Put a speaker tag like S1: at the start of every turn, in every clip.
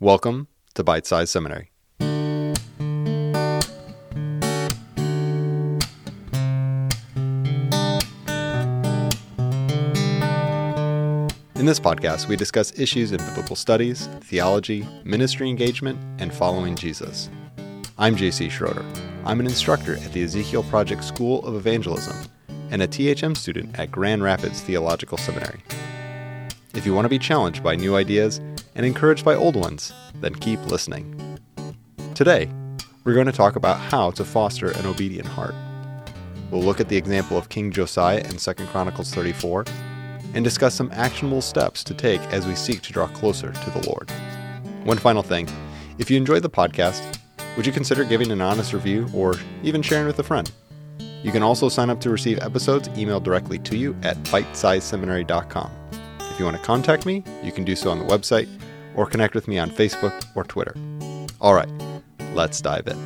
S1: Welcome to Bite Size Seminary. In this podcast, we discuss issues in biblical studies, theology, ministry engagement, and following Jesus. I'm JC Schroeder. I'm an instructor at the Ezekiel Project School of Evangelism and a THM student at Grand Rapids Theological Seminary. If you want to be challenged by new ideas and encouraged by old ones, then keep listening. Today, we're going to talk about how to foster an obedient heart. We'll look at the example of King Josiah in 2 Chronicles 34 and discuss some actionable steps to take as we seek to draw closer to the Lord. One final thing if you enjoyed the podcast, would you consider giving an honest review or even sharing with a friend? You can also sign up to receive episodes emailed directly to you at bitesizeseminary.com. If you want to contact me, you can do so on the website or connect with me on Facebook or Twitter. All right, let's dive in.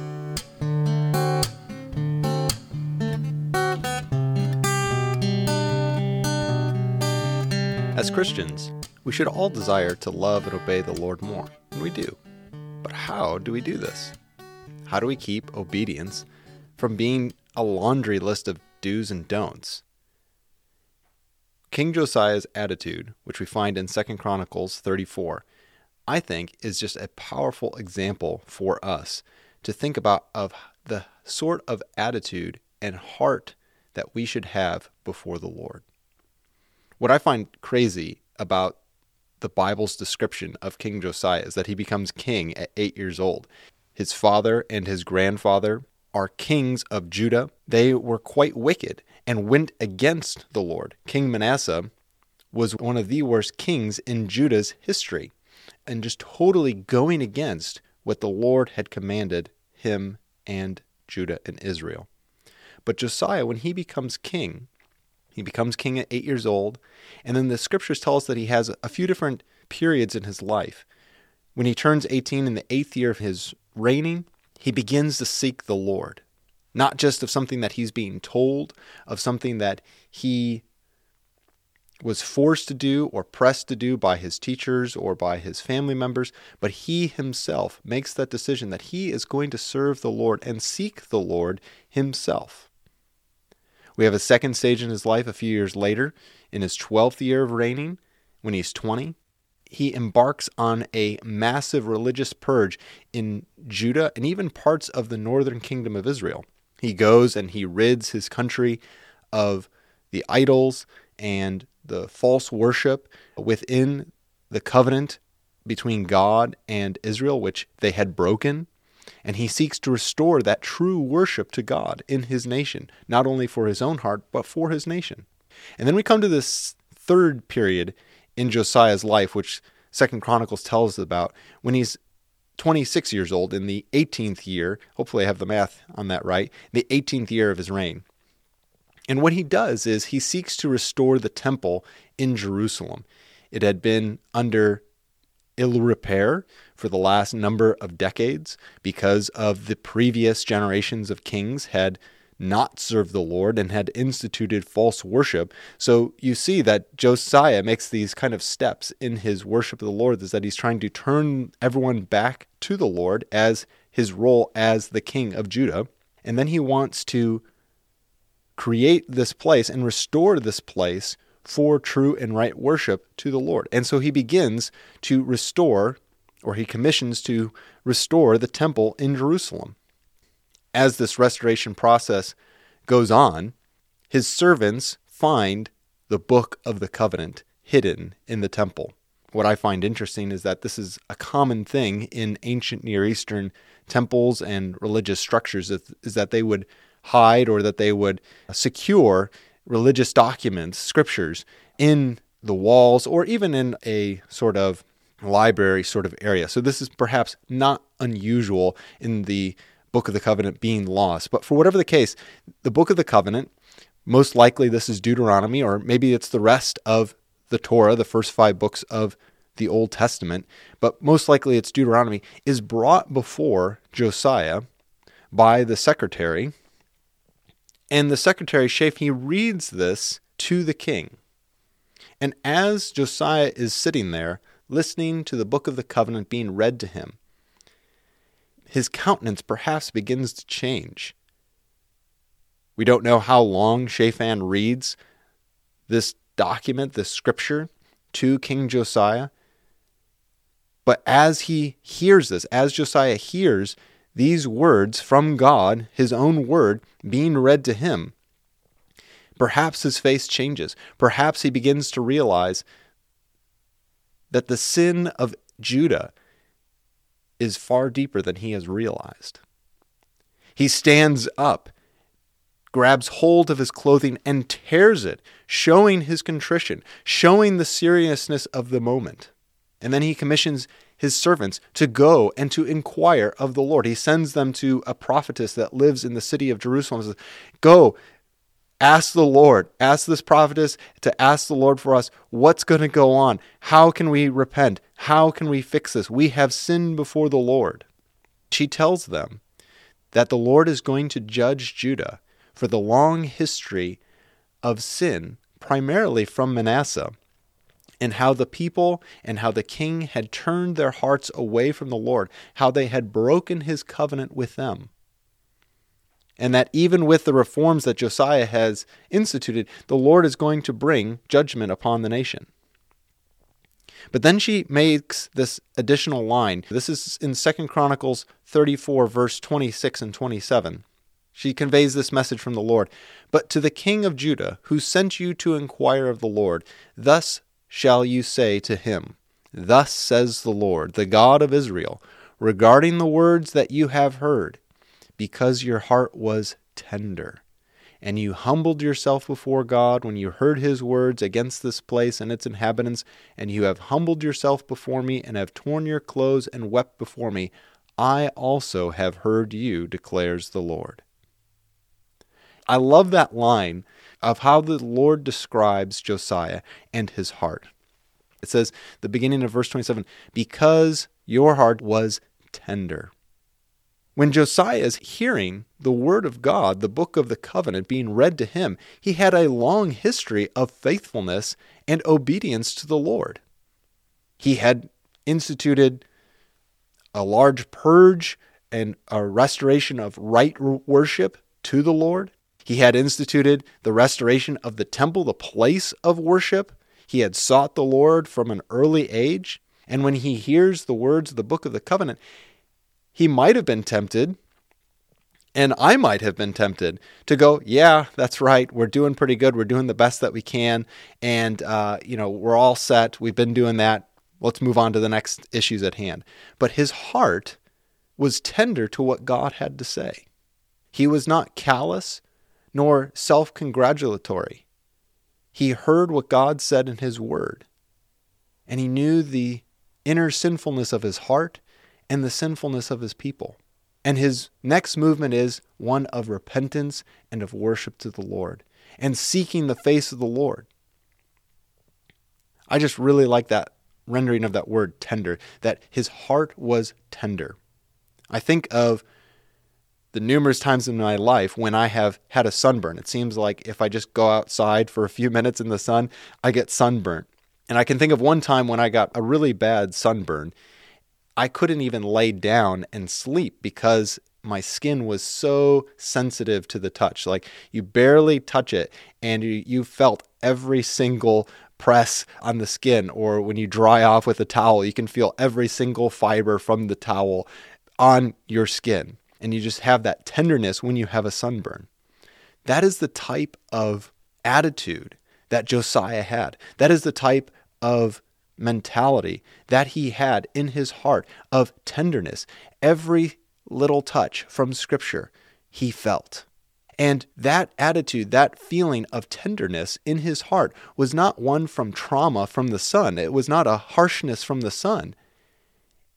S1: As Christians, we should all desire to love and obey the Lord more, and we do. But how do we do this? How do we keep obedience from being a laundry list of do's and don'ts? King Josiah's attitude, which we find in 2 Chronicles 34, I think is just a powerful example for us to think about of the sort of attitude and heart that we should have before the Lord. What I find crazy about the Bible's description of King Josiah is that he becomes king at eight years old. His father and his grandfather are kings of Judah. They were quite wicked and went against the Lord. King Manasseh was one of the worst kings in Judah's history and just totally going against what the Lord had commanded him and Judah and Israel. But Josiah, when he becomes king, he becomes king at eight years old. And then the scriptures tell us that he has a few different periods in his life. When he turns 18 in the eighth year of his reigning, he begins to seek the Lord, not just of something that he's being told, of something that he was forced to do or pressed to do by his teachers or by his family members, but he himself makes that decision that he is going to serve the Lord and seek the Lord himself. We have a second stage in his life a few years later, in his 12th year of reigning, when he's 20. He embarks on a massive religious purge in Judah and even parts of the northern kingdom of Israel. He goes and he rids his country of the idols and the false worship within the covenant between God and Israel, which they had broken and he seeks to restore that true worship to God in his nation, not only for his own heart, but for his nation. And then we come to this third period in Josiah's life, which Second Chronicles tells us about, when he's 26 years old in the 18th year. Hopefully, I have the math on that right. The 18th year of his reign. And what he does is he seeks to restore the temple in Jerusalem. It had been under ill repair for the last number of decades because of the previous generations of kings had not served the Lord and had instituted false worship. So you see that Josiah makes these kind of steps in his worship of the Lord, is that he's trying to turn everyone back to the Lord as his role as the king of Judah. And then he wants to create this place and restore this place for true and right worship to the Lord. And so he begins to restore, or he commissions to restore the temple in Jerusalem. As this restoration process goes on, his servants find the book of the covenant hidden in the temple. What I find interesting is that this is a common thing in ancient Near Eastern temples and religious structures is that they would hide or that they would secure religious documents, scriptures, in the walls or even in a sort of library sort of area. So this is perhaps not unusual in the Book of the Covenant being lost. But for whatever the case, the Book of the Covenant, most likely this is Deuteronomy, or maybe it's the rest of the Torah, the first five books of the Old Testament, but most likely it's Deuteronomy, is brought before Josiah by the secretary and the secretary, Shaphan, he reads this to the king. And as Josiah is sitting there listening to the book of the covenant being read to him, his countenance perhaps begins to change. We don't know how long Shaphan reads this document, this scripture, to King Josiah. But as he hears this, as Josiah hears these words from God, his own word, being read to him, perhaps his face changes. Perhaps he begins to realize that the sin of Judah is far deeper than he has realized. He stands up, grabs hold of his clothing, and tears it, showing his contrition, showing the seriousness of the moment. And then he commissions his servants to go and to inquire of the Lord. He sends them to a prophetess that lives in the city of Jerusalem. Says, go, ask the Lord, ask this prophetess to ask the Lord for us what's going to go on. How can we repent? How can we fix this? We have sinned before the Lord. She tells them that the Lord is going to judge Judah for the long history of sin, primarily from Manasseh and how the people and how the king had turned their hearts away from the Lord, how they had broken his covenant with them. And that even with the reforms that Josiah has instituted, the Lord is going to bring judgment upon the nation. But then she makes this additional line. This is in 2 Chronicles 34, verse 26 and 27. She conveys this message from the Lord. But to the king of Judah, who sent you to inquire of the Lord, thus shall you say to him, Thus says the Lord, the God of Israel, regarding the words that you have heard, because your heart was tender, and you humbled yourself before God when you heard his words against this place and its inhabitants, and you have humbled yourself before me, and have torn your clothes and wept before me, I also have heard you, declares the Lord. I love that line of how the Lord describes Josiah and his heart. It says, the beginning of verse 27, because your heart was tender. When Josiah is hearing the word of God, the book of the covenant being read to him, he had a long history of faithfulness and obedience to the Lord. He had instituted a large purge and a restoration of right worship to the Lord. He had instituted the restoration of the temple, the place of worship. He had sought the Lord from an early age. And when he hears the words of the book of the covenant, he might have been tempted, and I might have been tempted to go, yeah, that's right. We're doing pretty good. We're doing the best that we can. And, uh, you know, we're all set. We've been doing that. Let's move on to the next issues at hand. But his heart was tender to what God had to say. He was not callous nor self congratulatory. He heard what God said in His Word, and he knew the inner sinfulness of his heart and the sinfulness of his people. And his next movement is one of repentance and of worship to the Lord and seeking the face of the Lord. I just really like that rendering of that word tender, that his heart was tender. I think of the numerous times in my life when I have had a sunburn. It seems like if I just go outside for a few minutes in the sun, I get sunburnt. And I can think of one time when I got a really bad sunburn. I couldn't even lay down and sleep because my skin was so sensitive to the touch. Like you barely touch it and you, you felt every single press on the skin, or when you dry off with a towel, you can feel every single fiber from the towel on your skin and you just have that tenderness when you have a sunburn. That is the type of attitude that Josiah had. That is the type of mentality that he had in his heart of tenderness. Every little touch from Scripture he felt. And that attitude, that feeling of tenderness in his heart was not one from trauma from the sun. It was not a harshness from the sun.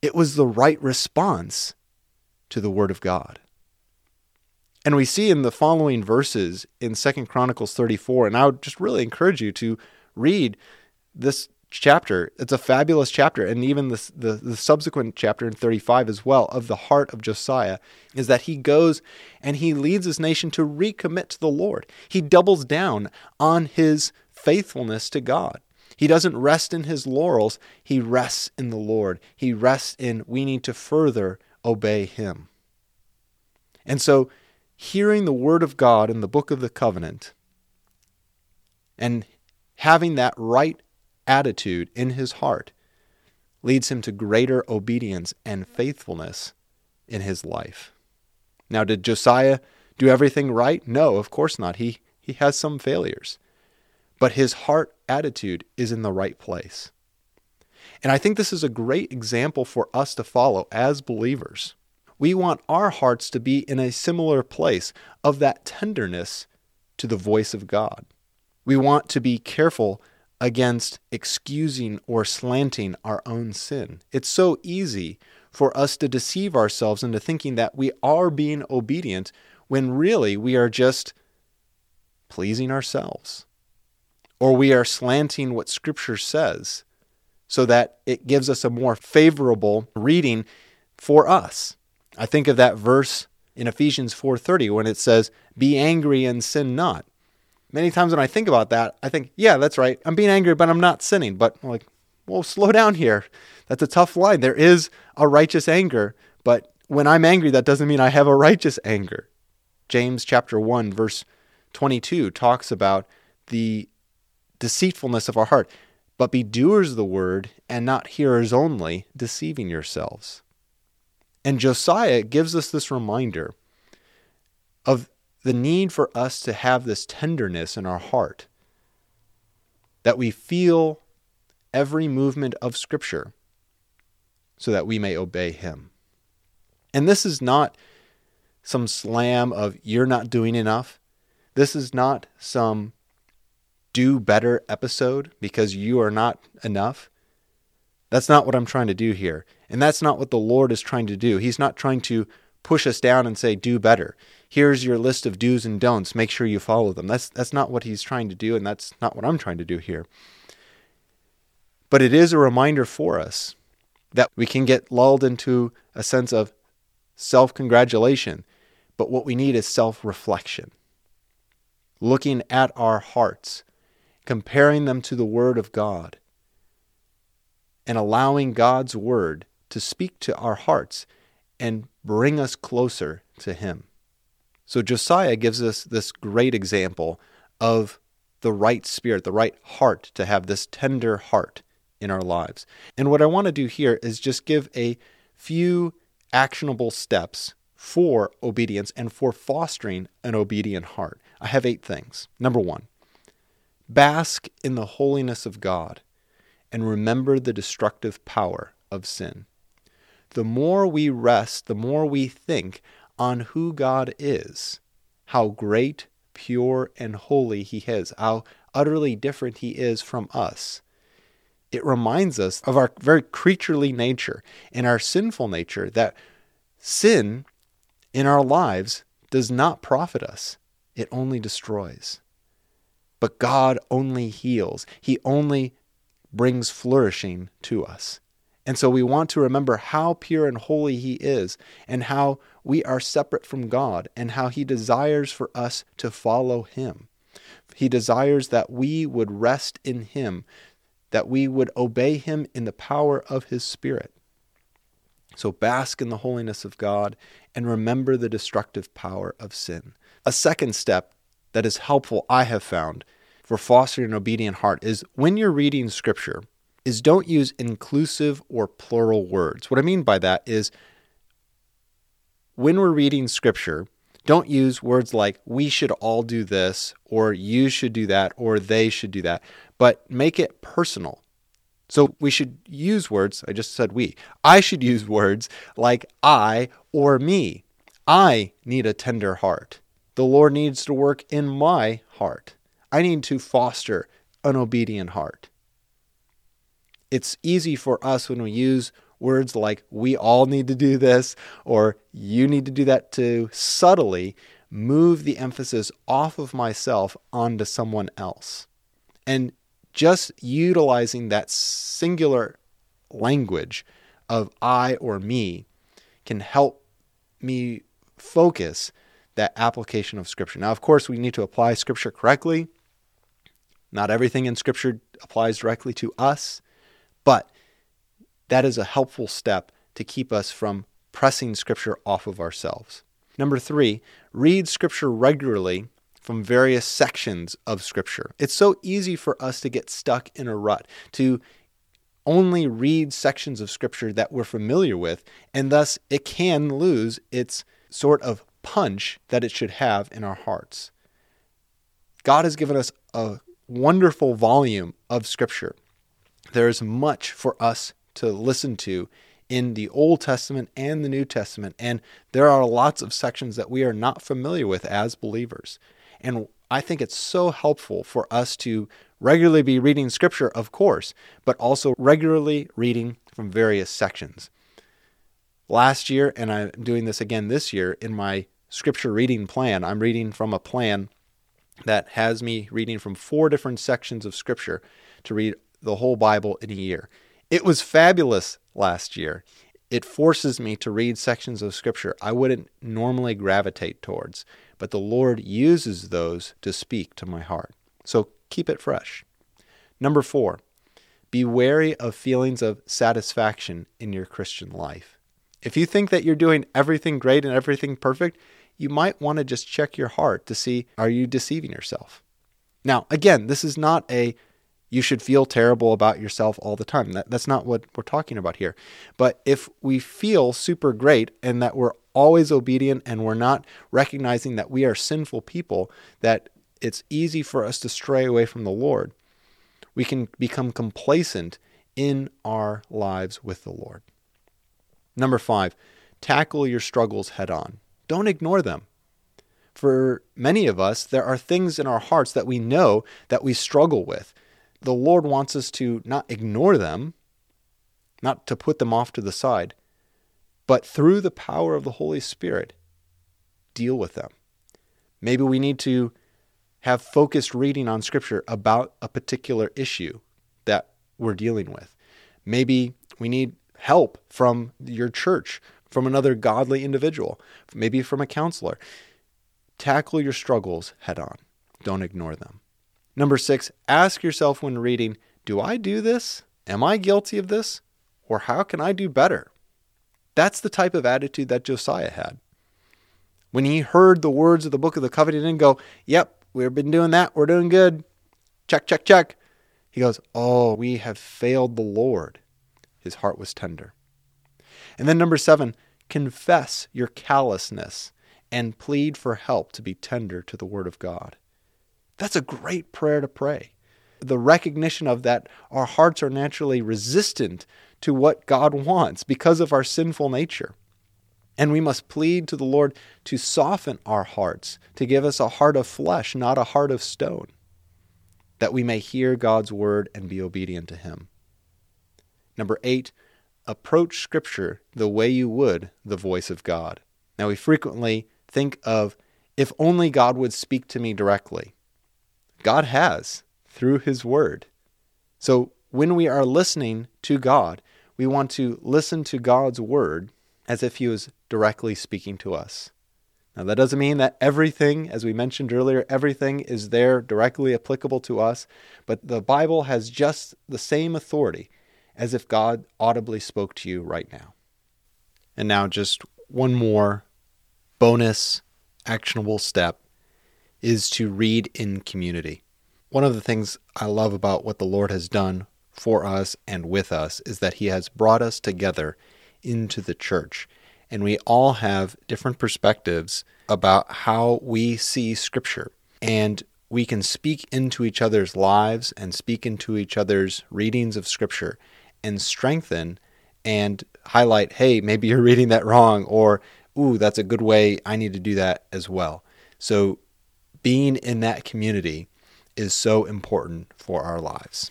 S1: It was the right response to the word of God. And we see in the following verses in Second Chronicles 34, and I would just really encourage you to read this chapter. It's a fabulous chapter, and even the, the, the, subsequent chapter in 35 as well of the heart of Josiah is that he goes and he leads his nation to recommit to the Lord. He doubles down on his faithfulness to God. He doesn't rest in his laurels, he rests in the Lord. He rests in we need to further obey him. And so, hearing the word of God in the book of the covenant and having that right attitude in his heart leads him to greater obedience and faithfulness in his life. Now, did Josiah do everything right? No, of course not. He, he has some failures. But his heart attitude is in the right place. And I think this is a great example for us to follow as believers. We want our hearts to be in a similar place of that tenderness to the voice of God. We want to be careful against excusing or slanting our own sin. It's so easy for us to deceive ourselves into thinking that we are being obedient when really we are just pleasing ourselves. Or we are slanting what Scripture says so that it gives us a more favorable reading for us. I think of that verse in Ephesians 4:30 when it says, "Be angry and sin not." Many times when I think about that, I think, yeah, that's right. I'm being angry, but I'm not sinning. But I'm like, well, slow down here. That's a tough line. There is a righteous anger, but when I'm angry, that doesn't mean I have a righteous anger. James chapter 1 verse 22 talks about the deceitfulness of our heart. But be doers of the word and not hearers only, deceiving yourselves. And Josiah gives us this reminder of the need for us to have this tenderness in our heart, that we feel every movement of Scripture so that we may obey Him. And this is not some slam of you're not doing enough. This is not some do better episode because you are not enough. That's not what I'm trying to do here. And that's not what the Lord is trying to do. He's not trying to push us down and say, do better here's your list of do's and don'ts. Make sure you follow them. That's that's not what he's trying to do, and that's not what I'm trying to do here. But it is a reminder for us that we can get lulled into a sense of self congratulation, but what we need is self reflection. Looking at our hearts, comparing them to the Word of God, and allowing God's Word to speak to our hearts and bring us closer to Him. So Josiah gives us this great example of the right spirit, the right heart to have this tender heart in our lives. And what I want to do here is just give a few actionable steps for obedience and for fostering an obedient heart. I have eight things. Number one, bask in the holiness of God and remember the destructive power of sin. The more we rest, the more we think on who God is, how great, pure, and holy He is, how utterly different He is from us. It reminds us of our very creaturely nature and our sinful nature that sin in our lives does not profit us, it only destroys. But God only heals, He only brings flourishing to us. And so we want to remember how pure and holy He is, and how we are separate from God, and how He desires for us to follow Him. He desires that we would rest in Him, that we would obey Him in the power of His Spirit. So bask in the holiness of God and remember the destructive power of sin. A second step that is helpful, I have found, for fostering an obedient heart is when you're reading Scripture is don't use inclusive or plural words. What I mean by that is when we're reading scripture, don't use words like we should all do this, or you should do that, or they should do that, but make it personal. So we should use words, I just said we. I should use words like I or me. I need a tender heart. The Lord needs to work in my heart. I need to foster an obedient heart it's easy for us when we use words like we all need to do this or you need to do that to subtly move the emphasis off of myself onto someone else. And just utilizing that singular language of I or me can help me focus that application of Scripture. Now, of course, we need to apply Scripture correctly. Not everything in Scripture applies directly to us, but that is a helpful step to keep us from pressing Scripture off of ourselves. Number three, read Scripture regularly from various sections of Scripture. It's so easy for us to get stuck in a rut, to only read sections of Scripture that we're familiar with, and thus it can lose its sort of punch that it should have in our hearts. God has given us a wonderful volume of Scripture. There is much for us to listen to in the Old Testament and the New Testament, and there are lots of sections that we are not familiar with as believers. And I think it's so helpful for us to regularly be reading Scripture, of course, but also regularly reading from various sections. Last year, and I'm doing this again this year in my Scripture reading plan, I'm reading from a plan that has me reading from four different sections of Scripture to read the whole Bible in a year. It was fabulous last year. It forces me to read sections of Scripture I wouldn't normally gravitate towards, but the Lord uses those to speak to my heart. So keep it fresh. Number four, be wary of feelings of satisfaction in your Christian life. If you think that you're doing everything great and everything perfect, you might want to just check your heart to see are you deceiving yourself? Now, again, this is not a you should feel terrible about yourself all the time. That, that's not what we're talking about here. But if we feel super great and that we're always obedient and we're not recognizing that we are sinful people, that it's easy for us to stray away from the Lord, we can become complacent in our lives with the Lord. Number five, tackle your struggles head on. Don't ignore them. For many of us, there are things in our hearts that we know that we struggle with. The Lord wants us to not ignore them, not to put them off to the side, but through the power of the Holy Spirit, deal with them. Maybe we need to have focused reading on Scripture about a particular issue that we're dealing with. Maybe we need help from your church from another godly individual, maybe from a counselor. Tackle your struggles head on. Don't ignore them. Number six, ask yourself when reading Do I do this? Am I guilty of this? Or how can I do better? That's the type of attitude that Josiah had. When he heard the words of the book of the covenant, he didn't go, Yep, we've been doing that. We're doing good. Check, check, check. He goes, Oh, we have failed the Lord. His heart was tender. And then number seven, confess your callousness and plead for help to be tender to the Word of God. That's a great prayer to pray. The recognition of that our hearts are naturally resistant to what God wants because of our sinful nature. And we must plead to the Lord to soften our hearts, to give us a heart of flesh, not a heart of stone, that we may hear God's word and be obedient to Him. Number eight, approach Scripture the way you would the voice of God. Now, we frequently think of if only God would speak to me directly. God has through His Word. So, when we are listening to God, we want to listen to God's Word as if He was directly speaking to us. Now, that doesn't mean that everything, as we mentioned earlier, everything is there directly applicable to us, but the Bible has just the same authority as if God audibly spoke to you right now. And now, just one more bonus actionable step is to read in community. One of the things I love about what the Lord has done for us and with us is that He has brought us together into the church. And we all have different perspectives about how we see Scripture. And we can speak into each other's lives and speak into each other's readings of Scripture and strengthen and highlight, hey, maybe you're reading that wrong, or, ooh, that's a good way. I need to do that as well. So, being in that community is so important for our lives.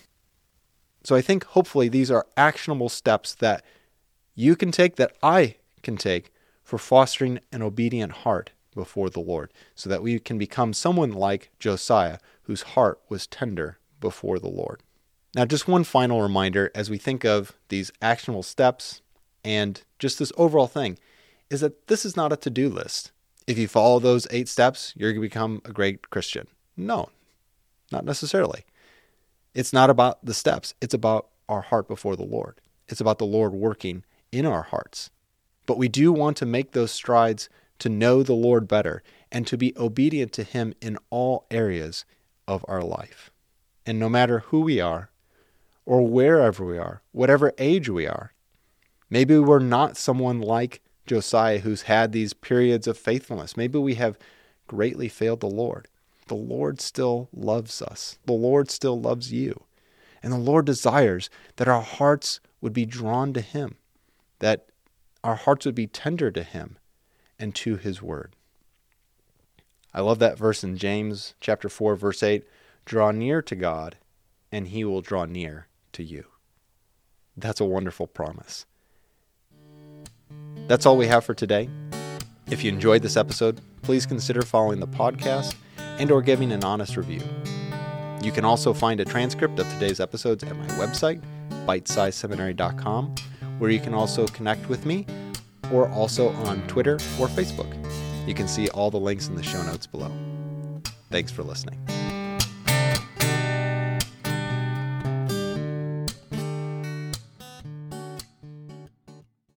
S1: So, I think hopefully these are actionable steps that you can take, that I can take for fostering an obedient heart before the Lord, so that we can become someone like Josiah, whose heart was tender before the Lord. Now, just one final reminder as we think of these actionable steps and just this overall thing is that this is not a to do list. If you follow those eight steps, you're going to become a great Christian. No, not necessarily. It's not about the steps, it's about our heart before the Lord. It's about the Lord working in our hearts. But we do want to make those strides to know the Lord better and to be obedient to Him in all areas of our life. And no matter who we are, or wherever we are, whatever age we are, maybe we're not someone like Josiah who's had these periods of faithfulness. Maybe we have greatly failed the Lord. The Lord still loves us. The Lord still loves you. And the Lord desires that our hearts would be drawn to Him, that our hearts would be tender to Him and to His Word. I love that verse in James chapter 4 verse 8, draw near to God and he will draw near to you. That's a wonderful promise. That's all we have for today. If you enjoyed this episode, please consider following the podcast and or giving an honest review. You can also find a transcript of today's episodes at my website, bitesizeseminary.com, where you can also connect with me or also on Twitter or Facebook. You can see all the links in the show notes below. Thanks for listening.